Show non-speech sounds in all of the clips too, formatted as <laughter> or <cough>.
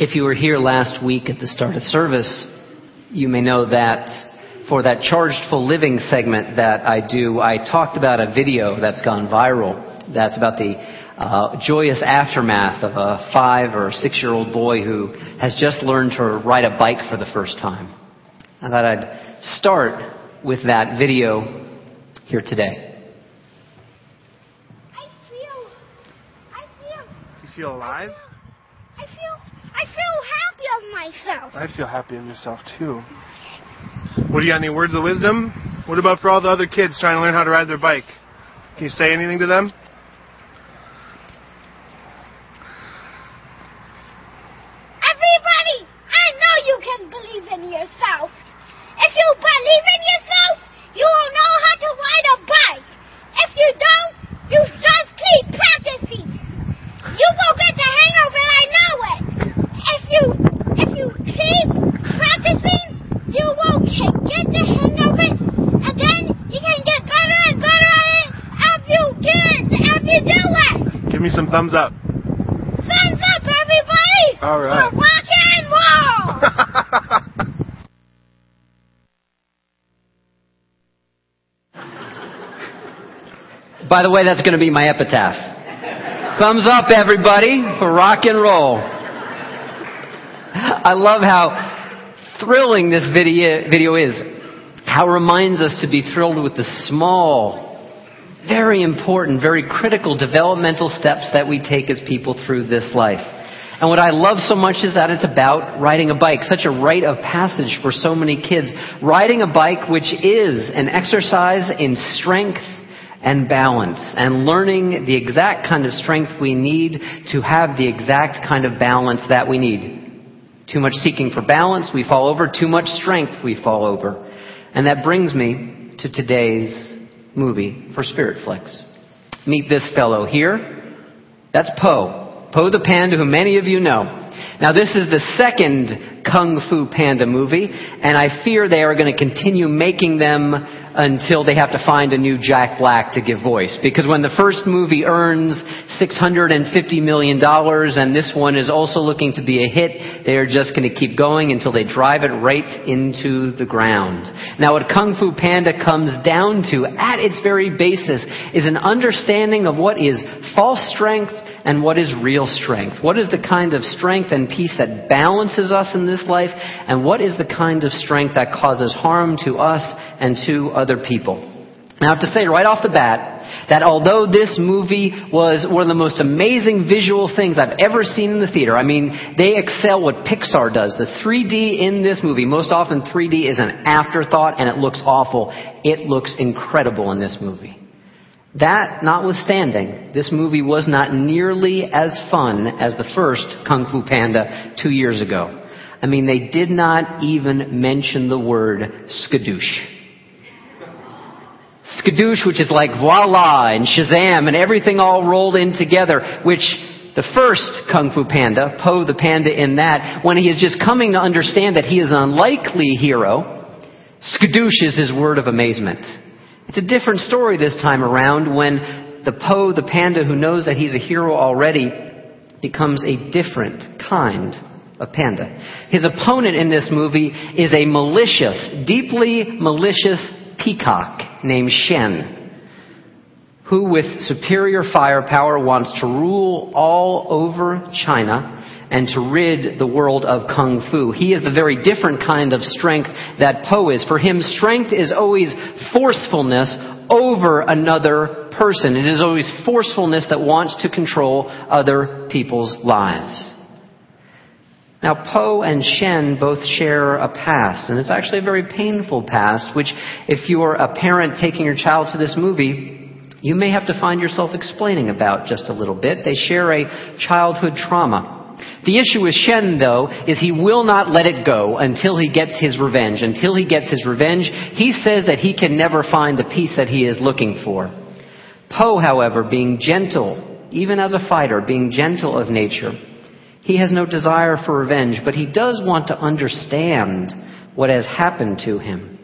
If you were here last week at the start of service, you may know that for that charged full living segment that I do, I talked about a video that's gone viral. That's about the uh, joyous aftermath of a five or six year old boy who has just learned to ride a bike for the first time. I thought I'd start with that video here today. I feel, I feel, Do You feel alive? I feel, I feel happy of myself. I feel happy of yourself too. What do you got? Any words of wisdom? What about for all the other kids trying to learn how to ride their bike? Can you say anything to them? Everybody, I know you can believe in yourself. If you believe in yourself, you will know how to ride a bike. If you don't, you just keep practicing. You will get the hang of it, I know it. If you, if you keep practicing, you will ke- get the hang of it, and then you can get better and better at it as you get, as you do it. Give me some thumbs up. Thumbs up, everybody! All right. For rock and roll! By the way, that's going to be my epitaph. Thumbs up, everybody, for rock and roll. I love how thrilling this video, video is. How it reminds us to be thrilled with the small, very important, very critical developmental steps that we take as people through this life. And what I love so much is that it's about riding a bike, such a rite of passage for so many kids. Riding a bike, which is an exercise in strength and balance, and learning the exact kind of strength we need to have the exact kind of balance that we need. Too much seeking for balance, we fall over. Too much strength, we fall over. And that brings me to today's movie for Spirit Flicks. Meet this fellow here. That's Po. Po the Panda, who many of you know. Now this is the second Kung Fu Panda movie, and I fear they are going to continue making them until they have to find a new Jack Black to give voice. Because when the first movie earns $650 million and this one is also looking to be a hit, they are just going to keep going until they drive it right into the ground. Now what Kung Fu Panda comes down to, at its very basis, is an understanding of what is false strength and what is real strength. What is the kind of strength and peace that balances us in this life, and what is the kind of strength that causes harm to us and to other people. Now I have to say right off the bat that although this movie was one of the most amazing visual things I've ever seen in the theater, I mean, they excel what Pixar does. The 3D in this movie, most often 3D is an afterthought and it looks awful. It looks incredible in this movie. That notwithstanding, this movie was not nearly as fun as the first Kung Fu Panda two years ago. I mean, they did not even mention the word skadoosh. Skadoosh, which is like voila and Shazam and everything all rolled in together, which the first Kung Fu Panda, Po the Panda in that, when he is just coming to understand that he is an unlikely hero, skadoosh is his word of amazement. It's a different story this time around when the Po, the panda who knows that he's a hero already, becomes a different kind of panda. His opponent in this movie is a malicious, deeply malicious peacock named Shen, who with superior firepower wants to rule all over China and to rid the world of kung fu. He is the very different kind of strength that Po is. For him, strength is always forcefulness over another person. It is always forcefulness that wants to control other people's lives. Now, Po and Shen both share a past, and it's actually a very painful past, which if you are a parent taking your child to this movie, you may have to find yourself explaining about just a little bit. They share a childhood trauma. The issue with Shen, though, is he will not let it go until he gets his revenge. Until he gets his revenge, he says that he can never find the peace that he is looking for. Po, however, being gentle, even as a fighter, being gentle of nature, he has no desire for revenge, but he does want to understand what has happened to him.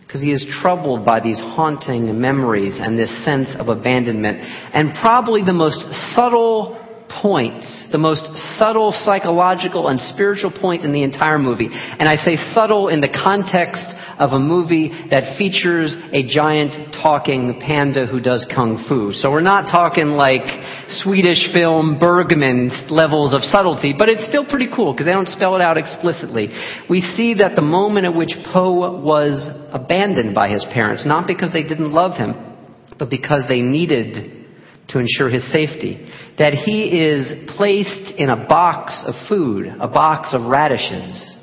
Because he is troubled by these haunting memories and this sense of abandonment. And probably the most subtle point, the most subtle psychological and spiritual point in the entire movie. And I say subtle in the context of a movie that features a giant talking panda who does kung fu. So we're not talking like Swedish film Bergman levels of subtlety, but it's still pretty cool because they don't spell it out explicitly. We see that the moment at which Po was abandoned by his parents, not because they didn't love him, but because they needed to ensure his safety. That he is placed in a box of food, a box of radishes.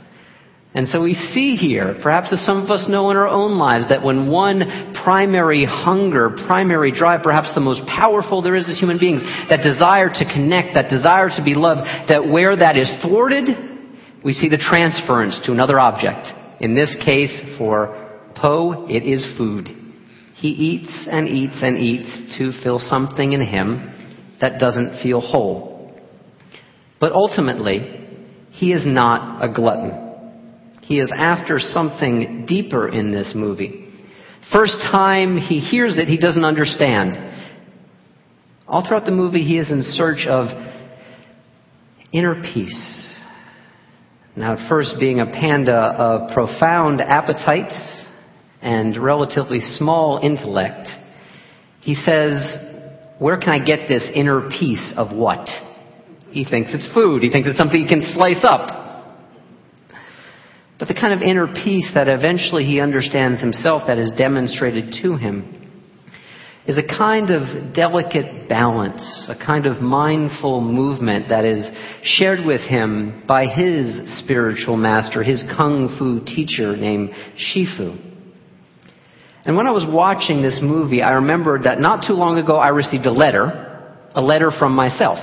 And so we see here, perhaps as some of us know in our own lives, that when one primary hunger, primary drive, perhaps the most powerful there is as human beings, that desire to connect, that desire to be loved, that where that is thwarted, we see the transference to another object. In this case, for Po, it is food. He eats and eats and eats to fill something in him that doesn't feel whole. But ultimately, he is not a glutton. He is after something deeper in this movie. First time he hears it, he doesn't understand. All throughout the movie, he is in search of inner peace. Now, at first, being a panda of profound appetites, and relatively small intellect, he says, Where can I get this inner peace of what? He thinks it's food. He thinks it's something he can slice up. But the kind of inner peace that eventually he understands himself that is demonstrated to him is a kind of delicate balance, a kind of mindful movement that is shared with him by his spiritual master, his kung fu teacher named Shifu. And when I was watching this movie, I remembered that not too long ago I received a letter, a letter from myself.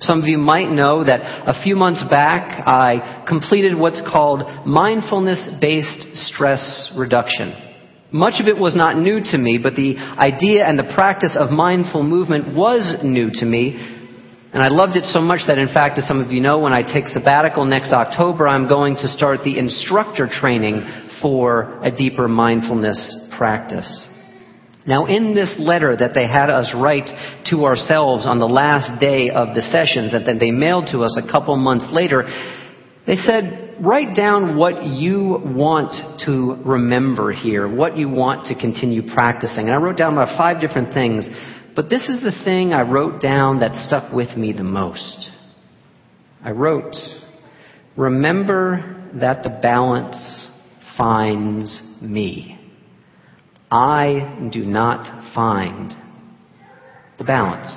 Some of you might know that a few months back I completed what's called mindfulness-based stress reduction. Much of it was not new to me, but the idea and the practice of mindful movement was new to me. And I loved it so much that in fact, as some of you know, when I take sabbatical next October, I'm going to start the instructor training for a deeper mindfulness practice. Now, in this letter that they had us write to ourselves on the last day of the sessions and then they mailed to us a couple months later, they said, write down what you want to remember here, what you want to continue practicing. And I wrote down about five different things, but this is the thing I wrote down that stuck with me the most. I wrote, remember that the balance finds me. I do not find the balance.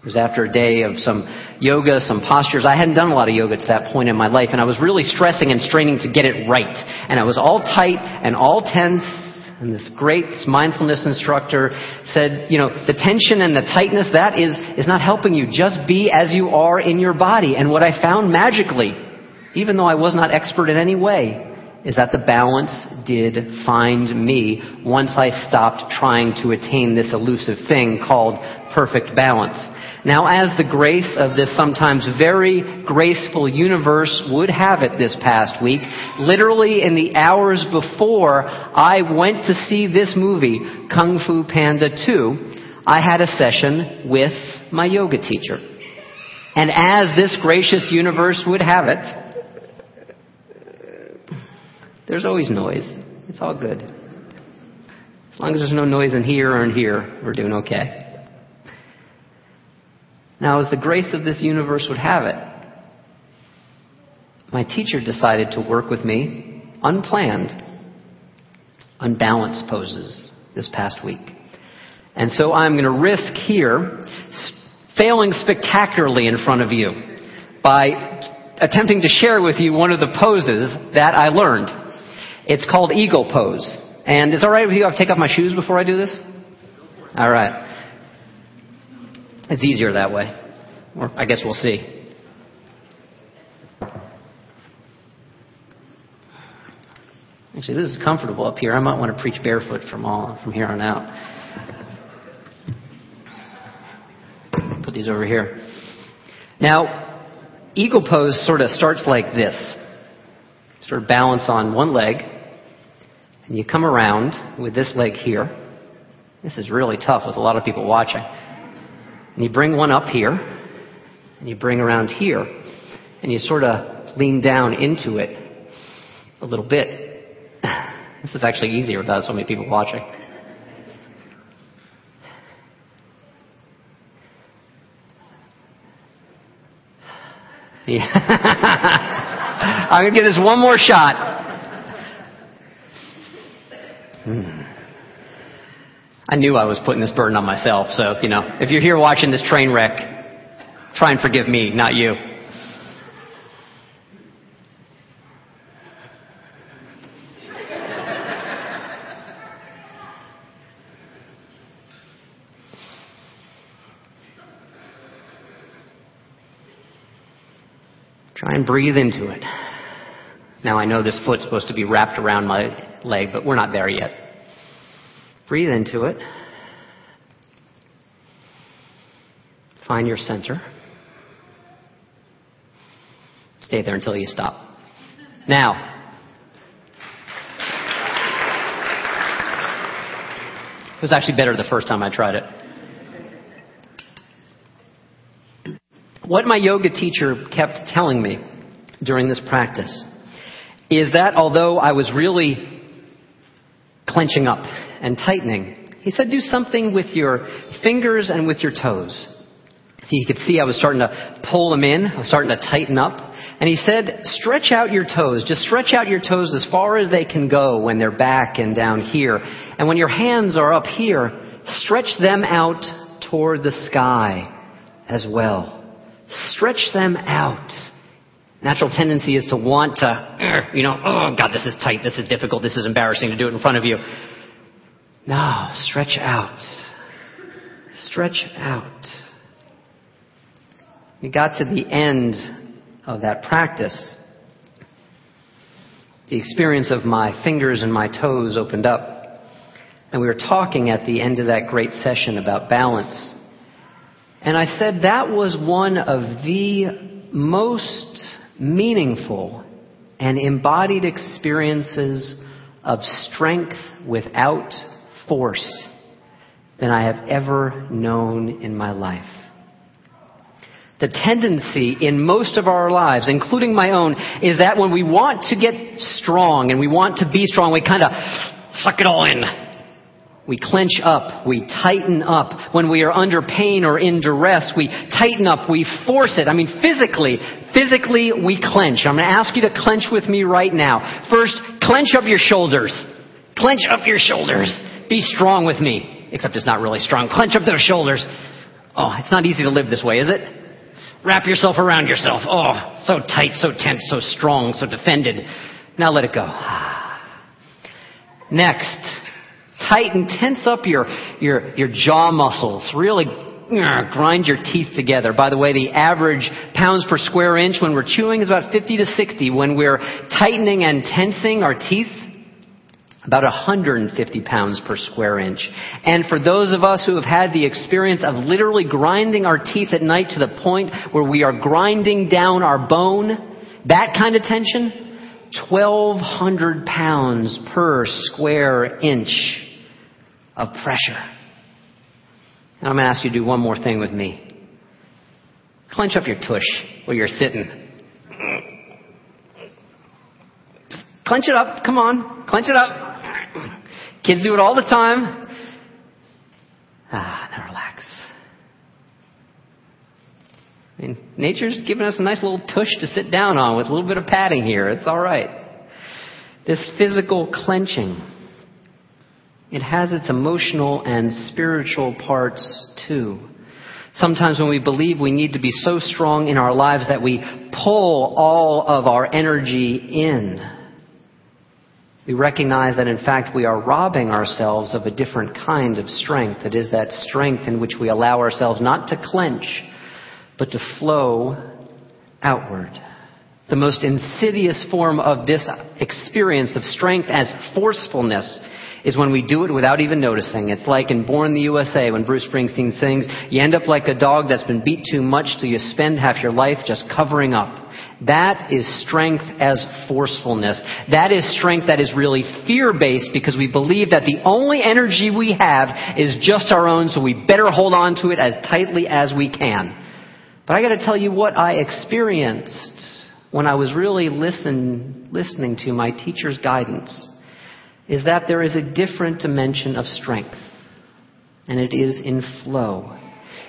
It was after a day of some yoga, some postures. I hadn't done a lot of yoga to that point in my life, and I was really stressing and straining to get it right. And I was all tight and all tense, and this great mindfulness instructor said, you know, the tension and the tightness, that is, is not helping you. Just be as you are in your body. And what I found magically, even though I was not expert in any way, is that the balance did find me once I stopped trying to attain this elusive thing called perfect balance. Now, as the grace of this sometimes very graceful universe would have it this past week, literally in the hours before I went to see this movie, Kung Fu Panda 2, I had a session with my yoga teacher. And as this gracious universe would have it, there's always noise. It's all good. As long as there's no noise in here or in here, we're doing okay. Now, as the grace of this universe would have it, my teacher decided to work with me, unplanned, on balance poses this past week. And so I'm going to risk here failing spectacularly in front of you by attempting to share with you one of the poses that I learned. It's called eagle pose. And it's alright with you if I take off my shoes before I do this? Alright. It's easier that way. Or I guess we'll see. Actually, this is comfortable up here. I might want to preach barefoot from all from here on out. Put these over here. Now, eagle pose sort of starts like this. Sort of balance on one leg, and you come around with this leg here. This is really tough with a lot of people watching. And you bring one up here, and you bring around here, and you sort of lean down into it a little bit. <sighs> This is actually easier without so many people watching. <laughs> Yeah. <laughs> I'm going to give this one more shot. Hmm. I knew I was putting this burden on myself, so, you know, if you're here watching this train wreck, try and forgive me, not you. Try and breathe into it. Now I know this foot's supposed to be wrapped around my leg, but we're not there yet. Breathe into it. Find your center. Stay there until you stop. Now, it was actually better the first time I tried it. What my yoga teacher kept telling me during this practice is that although I was really clenching up and tightening, he said do something with your fingers and with your toes. So you could see I was starting to pull them in, I was starting to tighten up. And he said, stretch out your toes. Just stretch out your toes as far as they can go when they're back and down here. And when your hands are up here, stretch them out toward the sky as well. Stretch them out. Natural tendency is to want to, <clears throat> you know, oh God, this is tight, this is difficult, this is embarrassing to do it in front of you. No, stretch out. Stretch out. We got to the end of that practice. The experience of my fingers and my toes opened up. And we were talking at the end of that great session about balance. And I said that was one of the most meaningful and embodied experiences of strength without force than I have ever known in my life. The tendency in most of our lives, including my own, is that when we want to get strong and we want to be strong, we kind of suck it all in. We clench up, we tighten up. When we are under pain or in duress, we tighten up, we force it. I mean, physically, physically we clench. I'm going to ask you to clench with me right now. First, clench up your shoulders. Clench up your shoulders. Be strong with me. Except it's not really strong. Clench up those shoulders. Oh, it's not easy to live this way, is it? Wrap yourself around yourself. Oh, so tight, so tense, so strong, so defended. Now let it go. <sighs> Next, tighten, tense up your, your, your jaw muscles. Really uh, grind your teeth together. By the way, the average pounds per square inch when we're chewing is about 50 to 60. When we're tightening and tensing our teeth, about 150 pounds per square inch. And for those of us who have had the experience of literally grinding our teeth at night to the point where we are grinding down our bone, that kind of tension, 1200 pounds per square inch of pressure. I'm going to ask you to do one more thing with me. Clench up your tush where you're sitting. Just clench it up. Come on. Clench it up. Kids do it all the time. Ah, now relax. I mean, nature's giving us a nice little tush to sit down on with a little bit of padding here. It's all right. This physical clenching, it has its emotional and spiritual parts too. Sometimes when we believe we need to be so strong in our lives that we pull all of our energy in we recognize that in fact we are robbing ourselves of a different kind of strength. It is that strength in which we allow ourselves not to clench, but to flow outward. The most insidious form of this experience of strength as forcefulness is when we do it without even noticing. It's like in Born in the USA when Bruce Springsteen sings, you end up like a dog that's been beat too much so you spend half your life just covering up That is strength as forcefulness. That is strength that is really fear-based because we believe that the only energy we have is just our own, so we better hold on to it as tightly as we can. But I gotta tell you what I experienced when I was really listen, listening to my teacher's guidance is that there is a different dimension of strength. And it is in flow.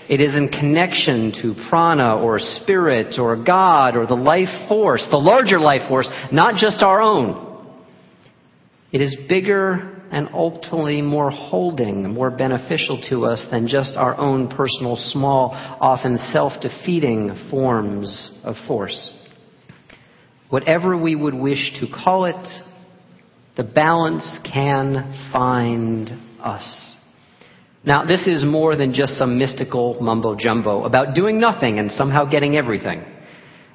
It is in connection to prana or spirit or God or the life force, the larger life force, not just our own. It is bigger and ultimately more holding, more beneficial to us than just our own personal, small, often self-defeating forms of force. Whatever we would wish to call it, the balance can find us. Now, this is more than just some mystical mumbo jumbo about doing nothing and somehow getting everything.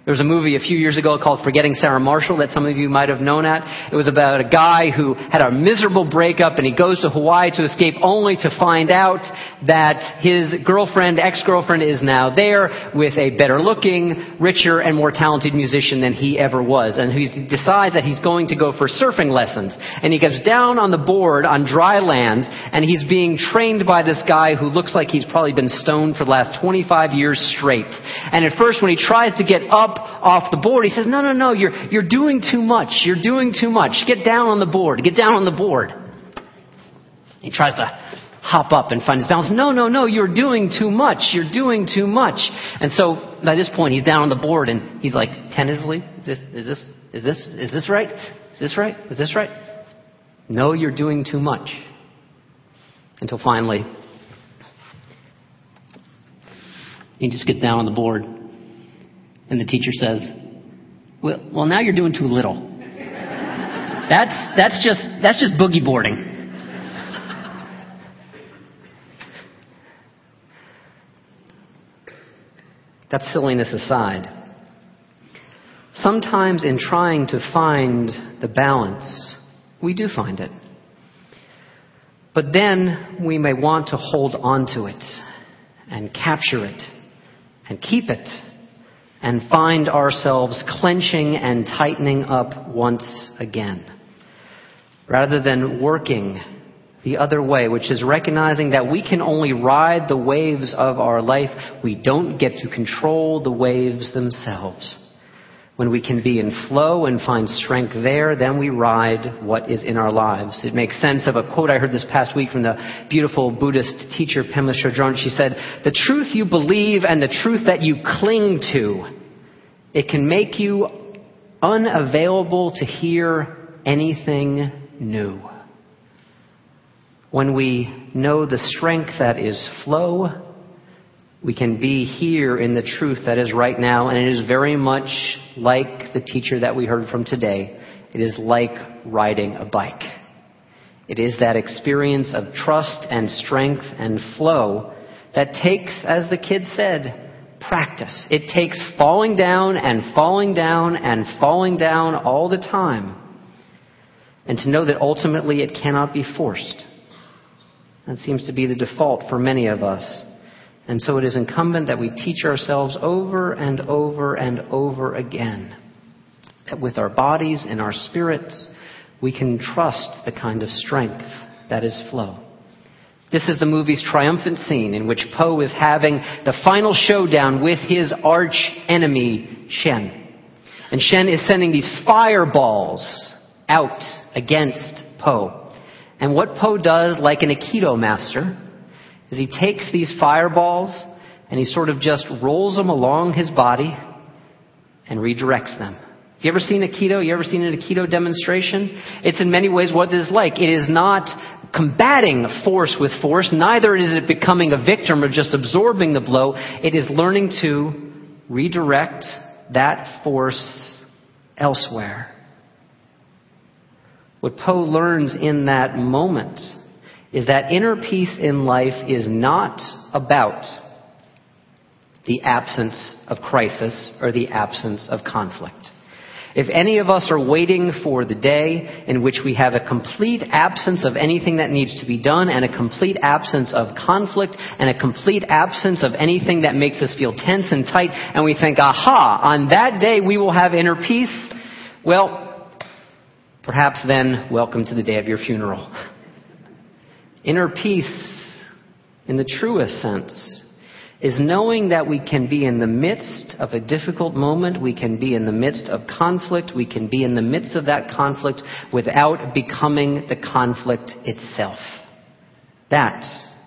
There was a movie a few years ago called Forgetting Sarah Marshall that some of you might have known at. It was about a guy who had a miserable breakup and he goes to Hawaii to escape only to find out that his girlfriend, ex-girlfriend is now there with a better looking, richer, and more talented musician than he ever was. And he decides that he's going to go for surfing lessons. And he goes down on the board on dry land and he's being trained by this guy who looks like he's probably been stoned for the last 25 years straight. And at first when he tries to get up off the board. He says, no, no, no, you're, you're doing too much. You're doing too much. Get down on the board. Get down on the board. He tries to hop up and find his balance. No, no, no, you're doing too much. You're doing too much. And so by this point, he's down on the board and he's like, tentatively, is this, is this, is this, is this right? Is this right? Is this right? No, you're doing too much. Until finally, he just gets down on the board and the teacher says, well, well now you're doing too little. That's, that's just, that's just boogie boarding. That silliness aside, sometimes in trying to find the balance, we do find it. But then we may want to hold on to it and capture it and keep it and find ourselves clenching and tightening up once again. Rather than working the other way, which is recognizing that we can only ride the waves of our life. We don't get to control the waves themselves. When we can be in flow and find strength there, then we ride what is in our lives. It makes sense of a quote I heard this past week from the beautiful Buddhist teacher Pema Chodron. She said, the truth you believe and the truth that you cling to, it can make you unavailable to hear anything new. When we know the strength that is flow, we can be here in the truth that is right now, and it is very much like the teacher that we heard from today. It is like riding a bike. It is that experience of trust and strength and flow that takes, as the kid said, practice. It takes falling down and falling down and falling down all the time. And to know that ultimately it cannot be forced. That seems to be the default for many of us. And so it is incumbent that we teach ourselves over and over and over again that with our bodies and our spirits, we can trust the kind of strength that is flow. This is the movie's triumphant scene in which Po is having the final showdown with his arch enemy, Shen. And Shen is sending these fireballs out against Po. And what Po does, like an Aikido master, is he takes these fireballs and he sort of just rolls them along his body and redirects them. Have You ever seen a Aikido? You ever seen an Aikido demonstration? It's in many ways what it is like. It is not combating force with force, neither is it becoming a victim or just absorbing the blow. It is learning to redirect that force elsewhere. What Po learns in that moment is that inner peace in life is not about the absence of crisis or the absence of conflict. If any of us are waiting for the day in which we have a complete absence of anything that needs to be done and a complete absence of conflict and a complete absence of anything that makes us feel tense and tight and we think, aha, on that day we will have inner peace, well, perhaps then welcome to the day of your funeral. <laughs> Inner peace, in the truest sense, is knowing that we can be in the midst of a difficult moment, we can be in the midst of conflict, we can be in the midst of that conflict without becoming the conflict itself. That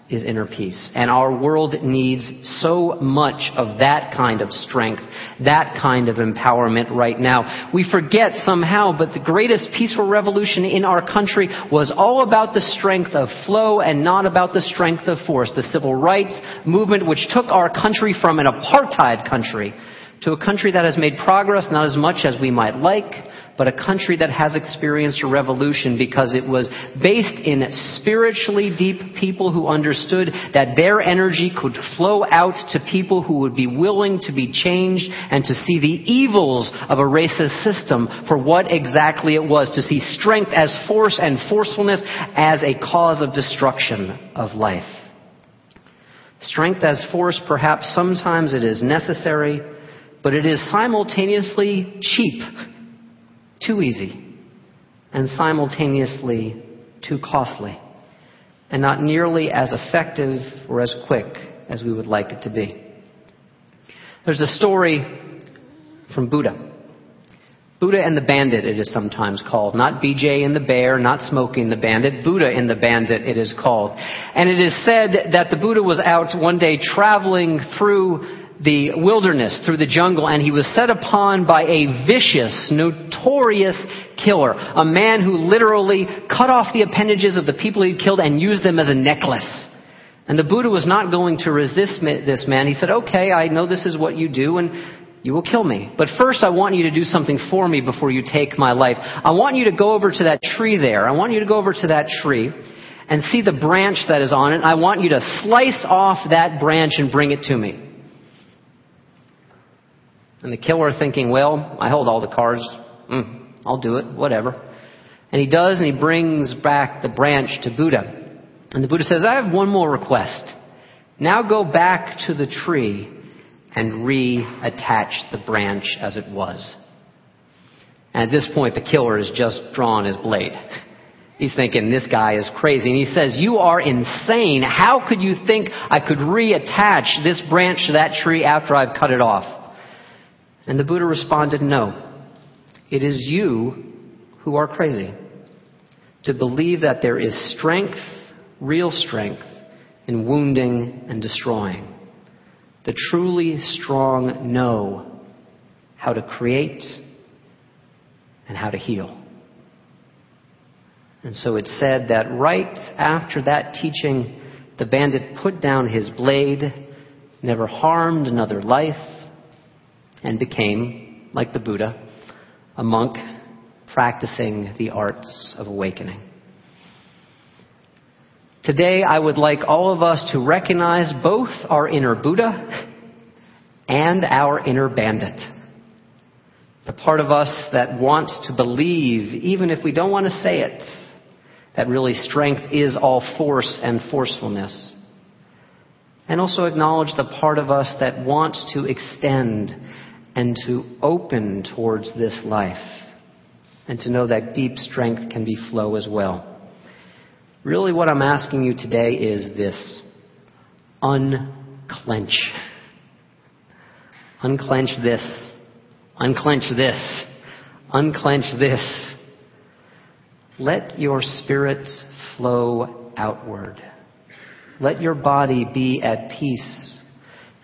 is inner peace. And our world needs so much of that kind of strength, that kind of empowerment right now. We forget somehow, but the greatest peaceful revolution in our country was all about the strength of flow and not about the strength of force. The civil rights movement, which took our country from an apartheid country to a country that has made progress, not as much as we might like, but a country that has experienced a revolution because it was based in spiritually deep people who understood that their energy could flow out to people who would be willing to be changed and to see the evils of a racist system for what exactly it was, to see strength as force and forcefulness as a cause of destruction of life. Strength as force, perhaps sometimes it is necessary, but it is simultaneously cheap too easy and simultaneously too costly and not nearly as effective or as quick as we would like it to be. There's a story from Buddha. Buddha and the Bandit, it is sometimes called. Not BJ and the Bear, not Smokey and the Bandit. Buddha and the Bandit, it is called. And it is said that the Buddha was out one day traveling through the wilderness, through the jungle, and he was set upon by a vicious, notorious killer. A man who literally cut off the appendages of the people he'd killed and used them as a necklace. And the Buddha was not going to resist this man. He said, okay, I know this is what you do, and you will kill me. But first, I want you to do something for me before you take my life. I want you to go over to that tree there. I want you to go over to that tree and see the branch that is on it. I want you to slice off that branch and bring it to me. And the killer thinking, well, I hold all the cards. Mm, I'll do it, whatever. And he does, and he brings back the branch to Buddha. And the Buddha says, I have one more request. Now go back to the tree and reattach the branch as it was. And at this point, the killer has just drawn his blade. <laughs> He's thinking, this guy is crazy. And he says, you are insane. How could you think I could reattach this branch to that tree after I've cut it off? And the Buddha responded, No. It is you who are crazy. To believe that there is strength, real strength, in wounding and destroying. The truly strong know how to create and how to heal. And so it said that right after that teaching, the bandit put down his blade, never harmed another life, and became, like the Buddha, a monk practicing the arts of awakening. Today, I would like all of us to recognize both our inner Buddha and our inner bandit. The part of us that wants to believe, even if we don't want to say it, that really strength is all force and forcefulness. And also acknowledge the part of us that wants to extend and to open towards this life and to know that deep strength can be flow as well. Really, what I'm asking you today is this unclench. Unclench this. Unclench this. Unclench this. Let your spirit flow outward. Let your body be at peace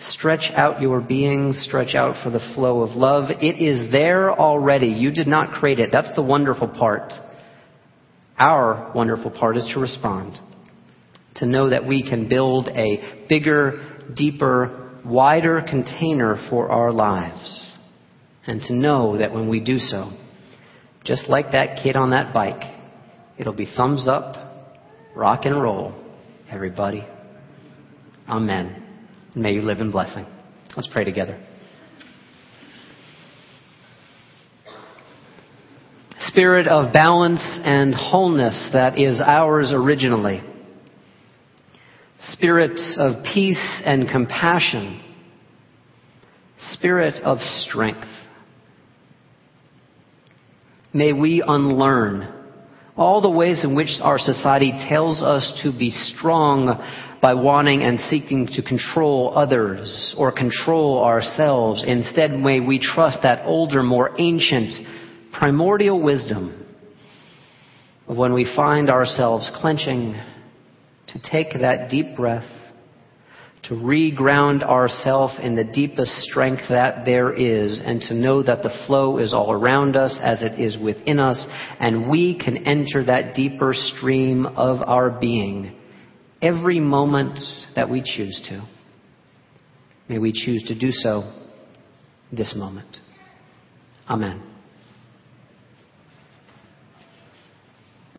Stretch out your being, stretch out for the flow of love. It is there already. You did not create it. That's the wonderful part. Our wonderful part is to respond. To know that we can build a bigger, deeper, wider container for our lives. And to know that when we do so, just like that kid on that bike, it'll be thumbs up, rock and roll, everybody. Amen. May you live in blessing. Let's pray together. Spirit of balance and wholeness that is ours originally. Spirit of peace and compassion. Spirit of strength. May we unlearn all the ways in which our society tells us to be strong by wanting and seeking to control others or control ourselves. Instead, may we trust that older, more ancient, primordial wisdom of when we find ourselves clenching to take that deep breath to reground ourself in the deepest strength that there is and to know that the flow is all around us as it is within us and we can enter that deeper stream of our being every moment that we choose to. May we choose to do so this moment. Amen.